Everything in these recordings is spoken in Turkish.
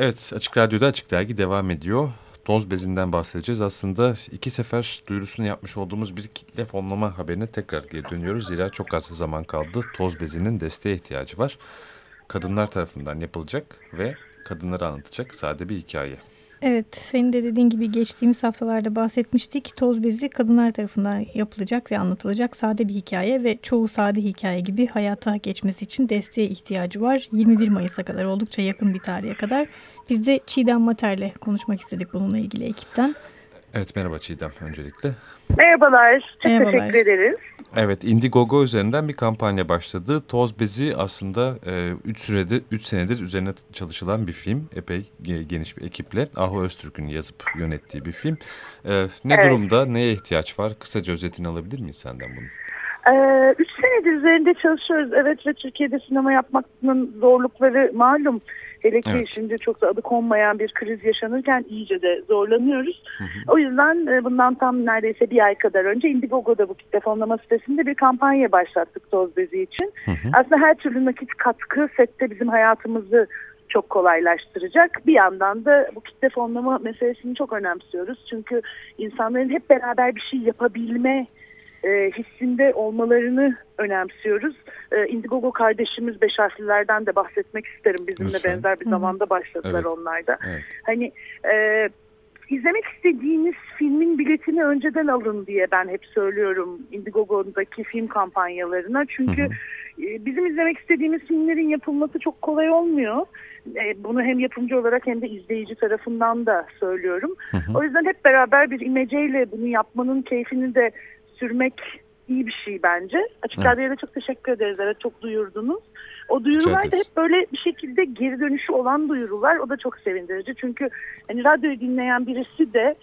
Evet, Açık Radyo'da Açık Dergi devam ediyor. Toz bezinden bahsedeceğiz. Aslında iki sefer duyurusunu yapmış olduğumuz bir kitle fonlama haberine tekrar geri dönüyoruz. Zira çok az zaman kaldı. Toz bezinin desteğe ihtiyacı var. Kadınlar tarafından yapılacak ve kadınları anlatacak sade bir hikaye. Evet, senin de dediğin gibi geçtiğimiz haftalarda bahsetmiştik. Toz bezi kadınlar tarafından yapılacak ve anlatılacak sade bir hikaye ve çoğu sade hikaye gibi hayata geçmesi için desteğe ihtiyacı var. 21 Mayıs'a kadar oldukça yakın bir tarihe kadar. Biz de Çiğdem Mater'le konuşmak istedik bununla ilgili ekipten. Evet merhaba Çiğdem öncelikle. Merhabalar, çok Merhabalar. teşekkür ederiz. Evet, Indiegogo üzerinden bir kampanya başladı. Toz Bezi aslında 3 e, süredir, 3 senedir üzerine çalışılan bir film. Epey geniş bir ekiple. Ahu Öztürk'ün yazıp yönettiği bir film. E, ne evet. durumda, neye ihtiyaç var? Kısaca özetini alabilir miyiz senden bunu? Ee, üç senedir üzerinde çalışıyoruz. Evet ve Türkiye'de sinema yapmanın zorlukları malum. Hele ki evet. şimdi çok da adı konmayan bir kriz yaşanırken iyice de zorlanıyoruz. Hı hı. O yüzden e, bundan tam neredeyse bir ay kadar önce Indiegogo'da bu kitle fonlama sitesinde bir kampanya başlattık toz bezi için. Hı hı. Aslında her türlü nakit katkı sette bizim hayatımızı çok kolaylaştıracak. Bir yandan da bu kitle fonlama meselesini çok önemsiyoruz. Çünkü insanların hep beraber bir şey yapabilme e, hissinde olmalarını önemsiyoruz. E, Indiegogo kardeşimiz beş harflilerden de bahsetmek isterim. Bizimle Lütfen. benzer bir zamanda başladılar evet. onlar da. Evet. Hani e, izlemek istediğiniz filmin biletini önceden alın diye ben hep söylüyorum Indiegogo'daki film kampanyalarına. Çünkü hı hı. E, bizim izlemek istediğimiz filmlerin yapılması çok kolay olmuyor. E, bunu hem yapımcı olarak hem de izleyici tarafından da söylüyorum. Hı hı. O yüzden hep beraber bir imeceyle bunu yapmanın keyfini de sürmek iyi bir şey bence. Açık evet. Radyo'ya da çok teşekkür ederiz. Evet çok duyurdunuz. O duyurular da hep böyle bir şekilde geri dönüşü olan duyurular. O da çok sevindirici. Çünkü hani radyoyu dinleyen birisi de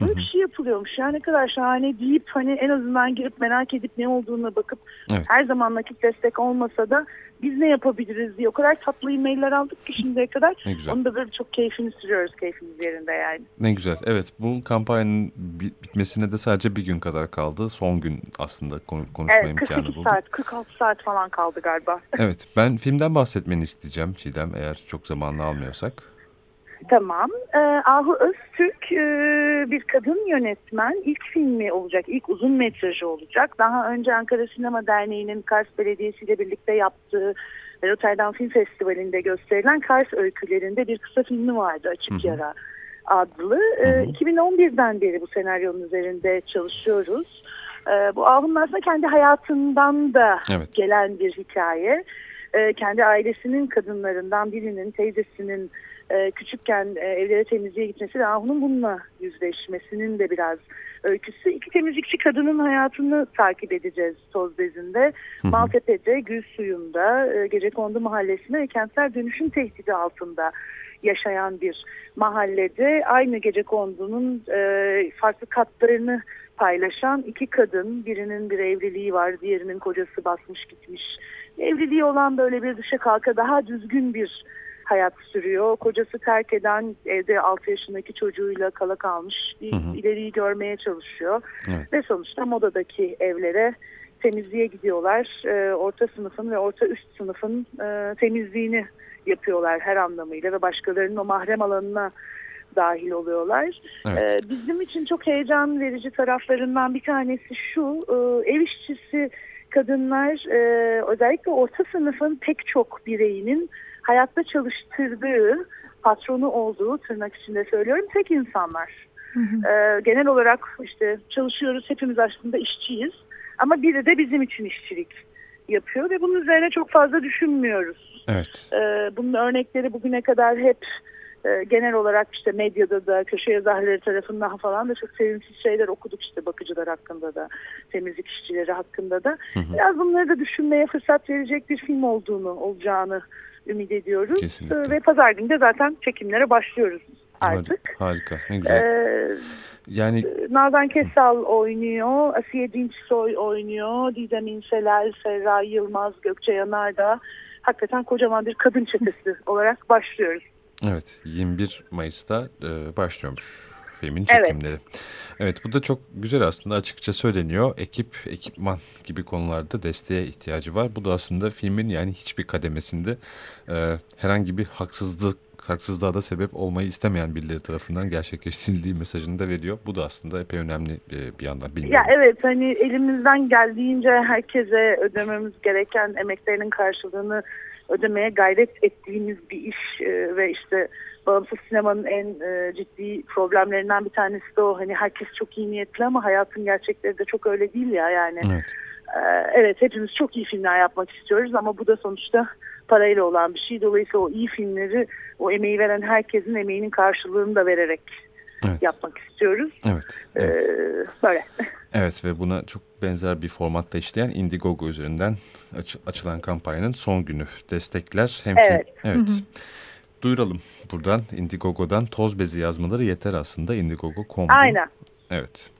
Böyle bir şey yapılıyormuş ya ne kadar şahane deyip hani en azından girip merak edip ne olduğuna bakıp evet. her zaman nakit destek olmasa da biz ne yapabiliriz diye o kadar tatlı e-mailler aldık ki şimdiye kadar. Ne güzel. Onu da böyle çok keyfini sürüyoruz keyfimiz yerinde yani. Ne güzel. Evet bu kampanyanın bitmesine de sadece bir gün kadar kaldı. Son gün aslında konuşma evet, imkanı bulduk. saat 46 saat falan kaldı galiba. evet ben filmden bahsetmeni isteyeceğim Çiğdem eğer çok zamanını almıyorsak. Tamam. Ee, Ahu Öztürk e, kadın yönetmen. İlk filmi olacak, ilk uzun metrajı olacak. Daha önce Ankara Sinema Derneği'nin Kars Belediyesi ile birlikte yaptığı Rotterdam Film Festivali'nde gösterilen Kars öykülerinde bir kısa filmi vardı Açık Hı -hı. Yara adlı. Ee, 2011'den beri bu senaryonun üzerinde çalışıyoruz. Ee, bu Ahu'nun aslında kendi hayatından da evet. gelen bir hikaye. Ee, kendi ailesinin kadınlarından birinin, teyzesinin e, küçükken e, evlere temizliğe gitmesi ve Ahu'nun bununla yüzleşmesinin de biraz öyküsü. İki temizlikçi kadının hayatını takip edeceğiz toz bezinde. Hı Maltepe'de, Gül Suyu'nda, e, Gecekondu Mahallesi'nde ve kentsel dönüşüm tehdidi altında yaşayan bir mahallede aynı Gecekondu'nun e, farklı katlarını paylaşan iki kadın. Birinin bir evliliği var, diğerinin kocası basmış gitmiş. Evliliği olan böyle bir dışa kalka daha düzgün bir hayat sürüyor. Kocası terk eden evde 6 yaşındaki çocuğuyla kala kalmış. Hı hı. ileriyi görmeye çalışıyor. Evet. Ve sonuçta modadaki evlere temizliğe gidiyorlar. E, orta sınıfın ve orta üst sınıfın e, temizliğini yapıyorlar her anlamıyla ve başkalarının o mahrem alanına dahil oluyorlar. Evet. E, bizim için çok heyecan verici taraflarından bir tanesi şu, e, ev işçisi kadınlar e, özellikle orta sınıfın pek çok bireyinin hayatta çalıştırdığı, patronu olduğu tırnak içinde söylüyorum tek insanlar. Hı hı. Ee, genel olarak işte çalışıyoruz hepimiz aslında işçiyiz ama biri de bizim için işçilik yapıyor ve bunun üzerine çok fazla düşünmüyoruz. Evet. Ee, bunun örnekleri bugüne kadar hep e, genel olarak işte medyada da köşe yazarları tarafından falan da çok sevimsiz şeyler okuduk işte bakıcılar hakkında da temizlik işçileri hakkında da. Hı hı. Biraz bunları da düşünmeye fırsat verecek bir film olduğunu olacağını ümit ediyoruz. Kesinlikle. Ve pazar günü de zaten çekimlere başlıyoruz artık. Harika, ne güzel. Ee, yani Nazan Kesal oynuyor, Asiye Dinçsoy oynuyor, Didem İnseler, Serra Yılmaz, Gökçe Yanardağ. Hakikaten kocaman bir kadın çetesi olarak başlıyoruz. Evet, 21 Mayıs'ta e, başlıyormuş filmin çekimleri. Evet. evet bu da çok güzel aslında açıkça söyleniyor. Ekip, ekipman gibi konularda desteğe ihtiyacı var. Bu da aslında filmin yani hiçbir kademesinde e, herhangi bir haksızlık haksızlığa da sebep olmayı istemeyen birileri tarafından gerçekleştirildiği mesajını da veriyor. Bu da aslında epey önemli e, bir yandan bilmiyorum. Ya evet hani elimizden geldiğince herkese ödememiz gereken emeklerinin karşılığını ödemeye gayret ettiğimiz bir iş e, ve işte bağımsız sinemanın en e, ciddi problemlerinden bir tanesi de o. Hani herkes çok iyi niyetli ama hayatın gerçekleri de çok öyle değil ya yani. Evet. E, evet hepimiz çok iyi filmler yapmak istiyoruz ama bu da sonuçta parayla olan bir şey. Dolayısıyla o iyi filmleri o emeği veren herkesin emeğinin karşılığını da vererek Evet. yapmak istiyoruz. Evet. E, evet. böyle. Evet ve buna çok benzer bir formatta işleyen Indiegogo üzerinden aç- açılan kampanyanın son günü destekler. Hem Evet. Film, evet. Duyuralım buradan Indiegogo'dan toz bezi yazmaları yeter aslında Indiegogo.com. Aynen. Evet.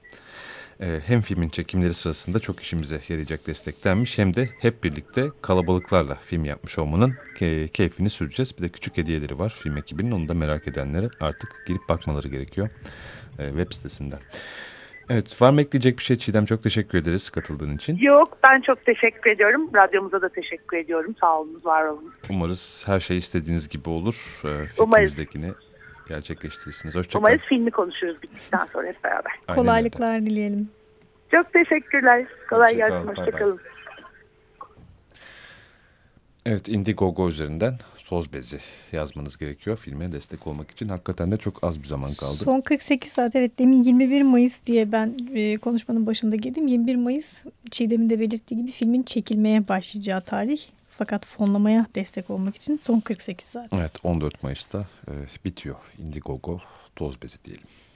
Ee, hem filmin çekimleri sırasında çok işimize yarayacak desteklenmiş hem de hep birlikte kalabalıklarla film yapmış olmanın ke- keyfini süreceğiz. Bir de küçük hediyeleri var film ekibinin onu da merak edenlere artık girip bakmaları gerekiyor e, web sitesinden. Evet var mı ekleyecek bir şey Çiğdem çok teşekkür ederiz katıldığın için. Yok ben çok teşekkür ediyorum. Radyomuza da teşekkür ediyorum. Sağ olun, var olun. Umarız her şey istediğiniz gibi olur. Ee, Umarız. fikrinizdekini gerçekleştirirsiniz. Hoşçakalın. Umarız filmi konuşuruz bittikten sonra hep beraber. Aynen öyle. Kolaylıklar dileyelim. Çok teşekkürler. Kolay Hoşça gelsin. Hoşçakalın. Evet Indiegogo üzerinden toz bezi yazmanız gerekiyor filme destek olmak için. Hakikaten de çok az bir zaman kaldı. Son 48 saat evet demin 21 Mayıs diye ben e, konuşmanın başında girdim. 21 Mayıs Çiğdem'in de belirttiği gibi filmin çekilmeye başlayacağı tarih. Fakat fonlamaya destek olmak için son 48 saat. Evet 14 Mayıs'ta e, bitiyor Indiegogo toz bezi diyelim.